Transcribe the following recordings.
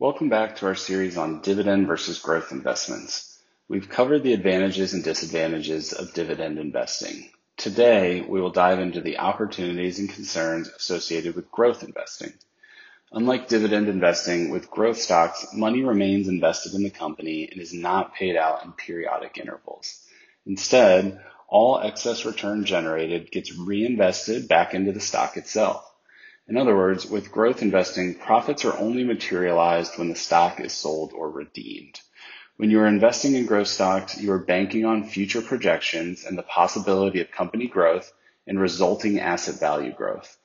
Welcome back to our series on dividend versus growth investments. We've covered the advantages and disadvantages of dividend investing. Today, we will dive into the opportunities and concerns associated with growth investing. Unlike dividend investing with growth stocks, money remains invested in the company and is not paid out in periodic intervals. Instead, all excess return generated gets reinvested back into the stock itself. In other words, with growth investing, profits are only materialized when the stock is sold or redeemed. When you are investing in growth stocks, you are banking on future projections and the possibility of company growth and resulting asset value growth.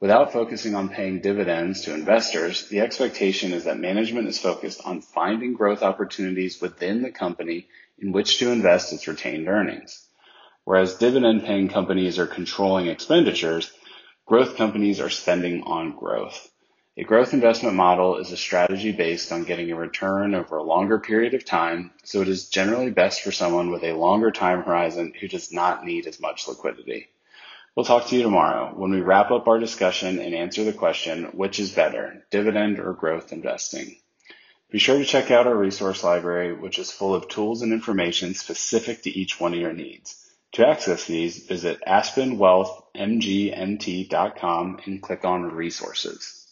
Without focusing on paying dividends to investors, the expectation is that management is focused on finding growth opportunities within the company in which to invest its retained earnings. Whereas dividend paying companies are controlling expenditures, Growth companies are spending on growth. A growth investment model is a strategy based on getting a return over a longer period of time, so it is generally best for someone with a longer time horizon who does not need as much liquidity. We'll talk to you tomorrow when we wrap up our discussion and answer the question, which is better, dividend or growth investing? Be sure to check out our resource library, which is full of tools and information specific to each one of your needs. To access these, visit aspenwealthmgmt.com and click on resources.